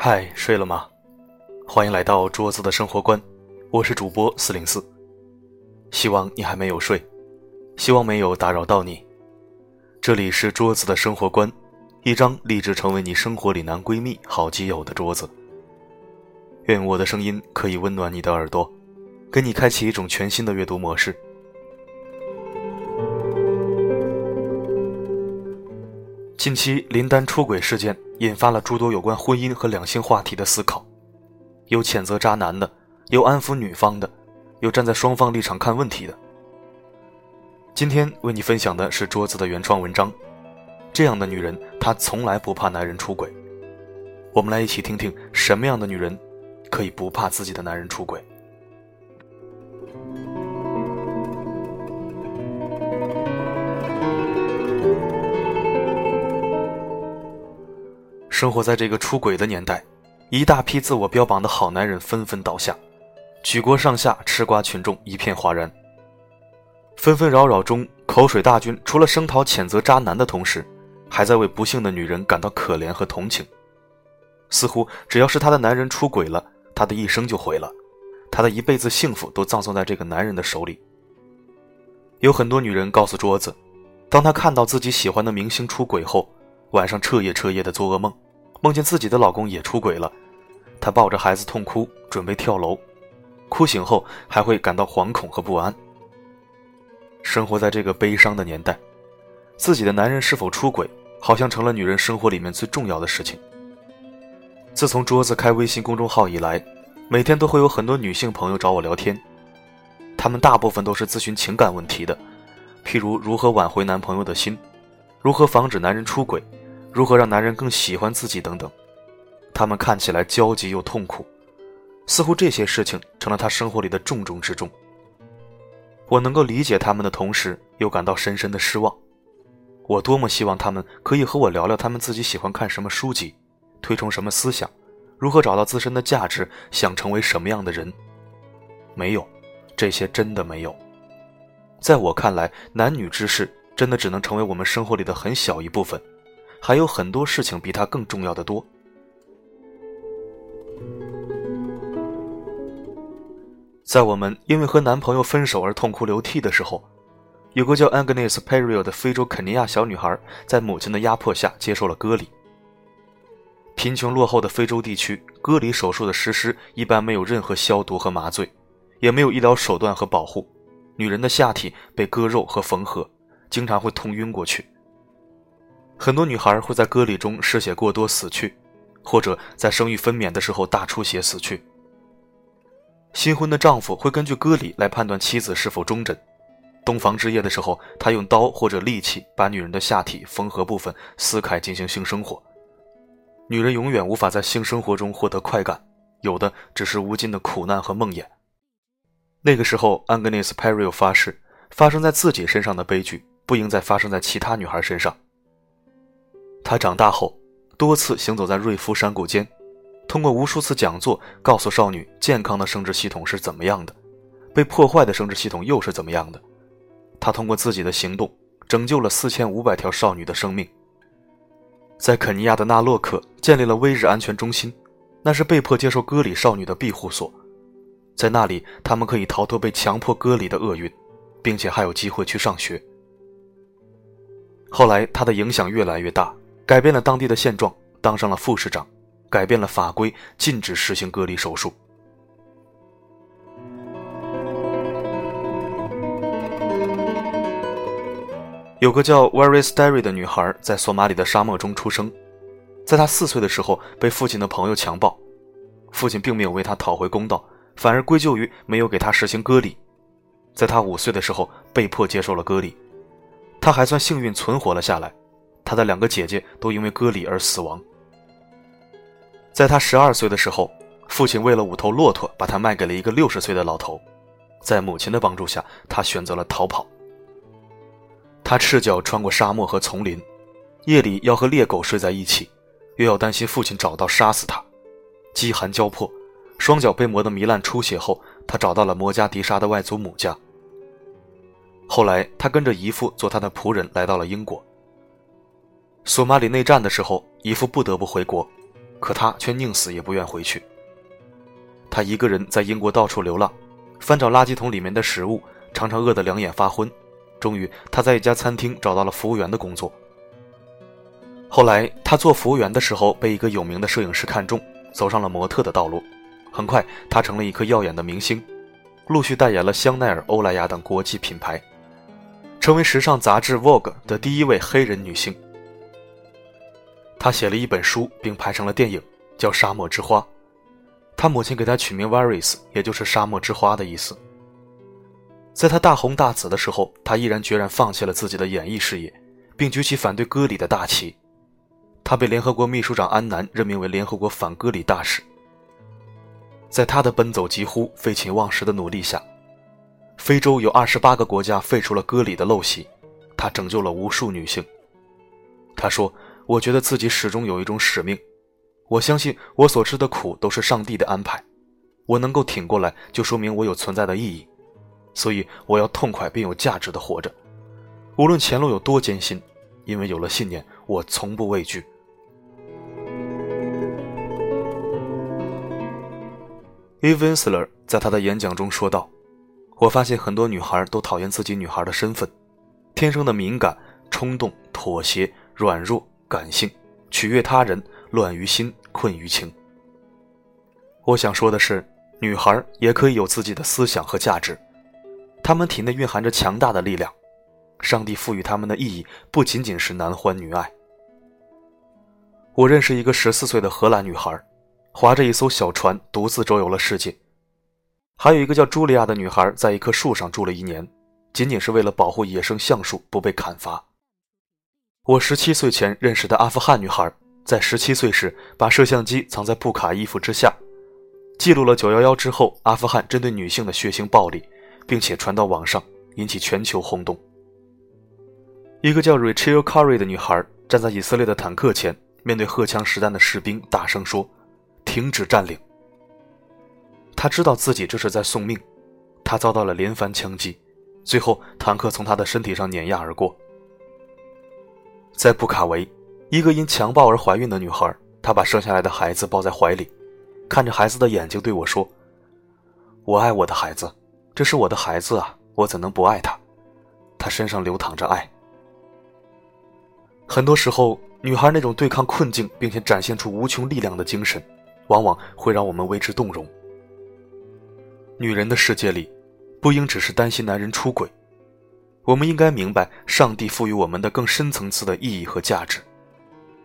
嗨，睡了吗？欢迎来到桌子的生活观，我是主播四零四。希望你还没有睡，希望没有打扰到你。这里是桌子的生活观，一张立志成为你生活里男闺蜜、好基友的桌子。愿我的声音可以温暖你的耳朵，给你开启一种全新的阅读模式。近期林丹出轨事件引发了诸多有关婚姻和两性话题的思考，有谴责渣男的，有安抚女方的，有站在双方立场看问题的。今天为你分享的是桌子的原创文章，这样的女人她从来不怕男人出轨。我们来一起听听什么样的女人可以不怕自己的男人出轨。生活在这个出轨的年代，一大批自我标榜的好男人纷纷倒下，举国上下吃瓜群众一片哗然。纷纷扰扰中，口水大军除了声讨谴责渣男的同时，还在为不幸的女人感到可怜和同情。似乎只要是她的男人出轨了，她的一生就毁了，她的一辈子幸福都葬送在这个男人的手里。有很多女人告诉桌子，当她看到自己喜欢的明星出轨后，晚上彻夜彻夜的做噩梦。梦见自己的老公也出轨了，她抱着孩子痛哭，准备跳楼，哭醒后还会感到惶恐和不安。生活在这个悲伤的年代，自己的男人是否出轨，好像成了女人生活里面最重要的事情。自从桌子开微信公众号以来，每天都会有很多女性朋友找我聊天，她们大部分都是咨询情感问题的，譬如如何挽回男朋友的心，如何防止男人出轨。如何让男人更喜欢自己等等，他们看起来焦急又痛苦，似乎这些事情成了他生活里的重中之重。我能够理解他们的同时，又感到深深的失望。我多么希望他们可以和我聊聊他们自己喜欢看什么书籍，推崇什么思想，如何找到自身的价值，想成为什么样的人。没有，这些真的没有。在我看来，男女之事真的只能成为我们生活里的很小一部分。还有很多事情比他更重要的多。在我们因为和男朋友分手而痛哭流涕的时候，有个叫 Agnes Perio 的非洲肯尼亚小女孩，在母亲的压迫下接受了割礼。贫穷落后的非洲地区，割礼手术的实施一般没有任何消毒和麻醉，也没有医疗手段和保护，女人的下体被割肉和缝合，经常会痛晕过去。很多女孩会在割礼中失血过多死去，或者在生育分娩的时候大出血死去。新婚的丈夫会根据割礼来判断妻子是否忠贞。洞房之夜的时候，他用刀或者利器把女人的下体缝合部分撕开进行性生活。女人永远无法在性生活中获得快感，有的只是无尽的苦难和梦魇。那个时候，安格内斯·佩瑞尔发誓，发生在自己身上的悲剧不应再发生在其他女孩身上。他长大后，多次行走在瑞夫山谷间，通过无数次讲座，告诉少女健康的生殖系统是怎么样的，被破坏的生殖系统又是怎么样的。他通过自己的行动，拯救了四千五百条少女的生命。在肯尼亚的纳洛克建立了微日安全中心，那是被迫接受割礼少女的庇护所，在那里，他们可以逃脱被强迫割礼的厄运，并且还有机会去上学。后来，他的影响越来越大。改变了当地的现状，当上了副市长，改变了法规，禁止实行割礼手术。有个叫 Very Starry 的女孩在索马里的沙漠中出生，在她四岁的时候被父亲的朋友强暴，父亲并没有为她讨回公道，反而归咎于没有给她实行割礼。在她五岁的时候被迫接受了割礼，她还算幸运存活了下来。他的两个姐姐都因为割礼而死亡。在他十二岁的时候，父亲为了五头骆驼，把他卖给了一个六十岁的老头。在母亲的帮助下，他选择了逃跑。他赤脚穿过沙漠和丛林，夜里要和猎狗睡在一起，又要担心父亲找到杀死他。饥寒交迫，双脚被磨得糜烂出血后，他找到了摩加迪沙的外祖母家。后来，他跟着姨父做他的仆人，来到了英国。索马里内战的时候，姨父不得不回国，可他却宁死也不愿回去。他一个人在英国到处流浪，翻找垃圾桶里面的食物，常常饿得两眼发昏。终于，他在一家餐厅找到了服务员的工作。后来，他做服务员的时候被一个有名的摄影师看中，走上了模特的道路。很快，他成了一颗耀眼的明星，陆续代言了香奈儿、欧莱雅等国际品牌，成为时尚杂志《Vogue》的第一位黑人女性。他写了一本书，并拍成了电影，叫《沙漠之花》。他母亲给他取名 Varys，也就是“沙漠之花”的意思。在他大红大紫的时候，他毅然决然放弃了自己的演艺事业，并举起反对割礼的大旗。他被联合国秘书长安南任命为联合国反割礼大使。在他的奔走疾呼、废寝忘食的努力下，非洲有二十八个国家废除了割礼的陋习，他拯救了无数女性。他说：“我觉得自己始终有一种使命。”我相信我所吃的苦都是上帝的安排，我能够挺过来，就说明我有存在的意义，所以我要痛快并有价值的活着，无论前路有多艰辛，因为有了信念，我从不畏惧。Eve Ensler 在他的演讲中说道：“我发现很多女孩都讨厌自己女孩的身份，天生的敏感、冲动、妥协、软弱、感性，取悦他人。”乱于心，困于情。我想说的是，女孩也可以有自己的思想和价值，她们体内蕴含着强大的力量。上帝赋予她们的意义不仅仅是男欢女爱。我认识一个十四岁的荷兰女孩，划着一艘小船，独自周游了世界。还有一个叫茱莉亚的女孩，在一棵树上住了一年，仅仅是为了保护野生橡树不被砍伐。我十七岁前认识的阿富汗女孩。在十七岁时，把摄像机藏在布卡衣服之下，记录了九幺幺之后阿富汗针对女性的血腥暴力，并且传到网上，引起全球轰动。一个叫 Rachel Curry 的女孩站在以色列的坦克前，面对荷枪实弹的士兵，大声说：“停止占领。”她知道自己这是在送命，她遭到了连番枪击，最后坦克从她的身体上碾压而过。在布卡维。一个因强暴而怀孕的女孩，她把生下来的孩子抱在怀里，看着孩子的眼睛对我说：“我爱我的孩子，这是我的孩子啊，我怎能不爱他？他身上流淌着爱。”很多时候，女孩那种对抗困境并且展现出无穷力量的精神，往往会让我们为之动容。女人的世界里，不应只是担心男人出轨，我们应该明白上帝赋予我们的更深层次的意义和价值。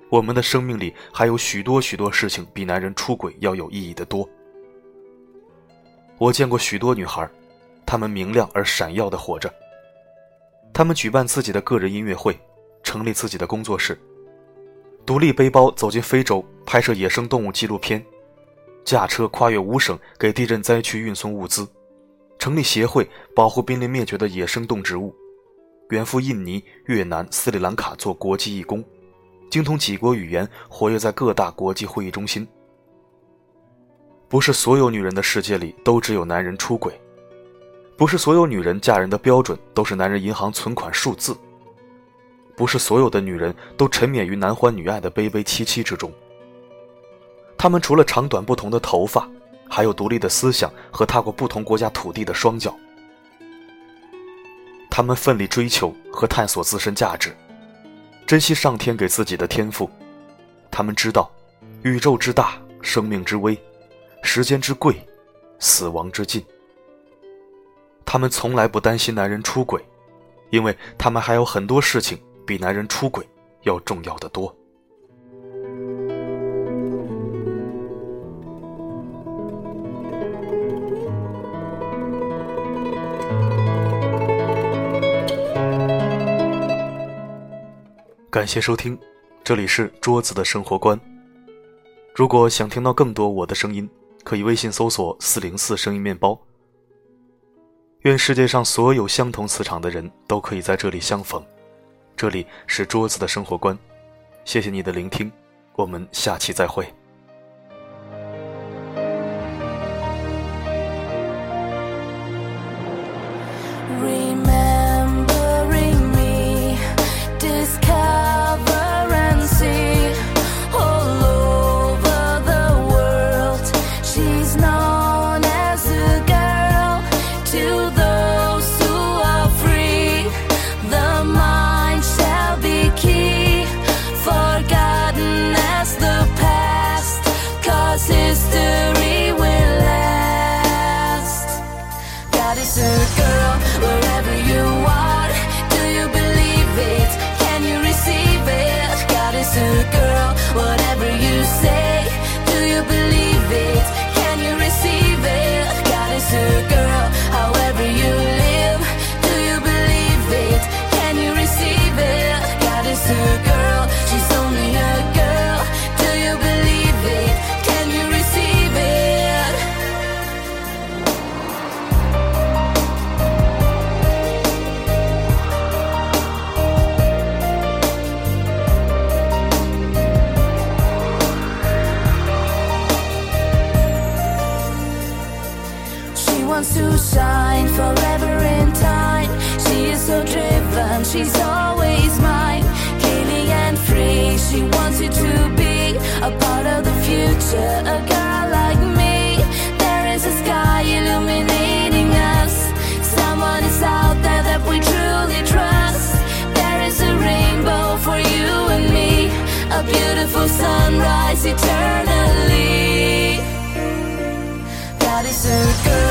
我们的生命里还有许多许多事情比男人出轨要有意义的多。我见过许多女孩，她们明亮而闪耀的活着。她们举办自己的个人音乐会，成立自己的工作室，独立背包走进非洲拍摄野生动物纪录片，驾车跨越五省给地震灾区运送物资，成立协会保护濒临灭绝的野生动植物，远赴印尼、越南、斯里兰卡做国际义工。精通几国语言，活跃在各大国际会议中心。不是所有女人的世界里都只有男人出轨，不是所有女人嫁人的标准都是男人银行存款数字，不是所有的女人都沉湎于男欢女爱的卑微凄凄之中。她们除了长短不同的头发，还有独立的思想和踏过不同国家土地的双脚。他们奋力追求和探索自身价值。珍惜上天给自己的天赋，他们知道，宇宙之大，生命之微，时间之贵，死亡之近。他们从来不担心男人出轨，因为他们还有很多事情比男人出轨要重要的多。感谢收听，这里是桌子的生活观。如果想听到更多我的声音，可以微信搜索“四零四声音面包”。愿世界上所有相同磁场的人都可以在这里相逢。这里是桌子的生活观，谢谢你的聆听，我们下期再会。wants to shine forever in time. She is so driven, she's always mine. Katie and free, she wants you to be a part of the future. A girl like me, there is a sky illuminating us. Someone is out there that we truly trust. There is a rainbow for you and me, a beautiful sunrise eternally. That is a girl.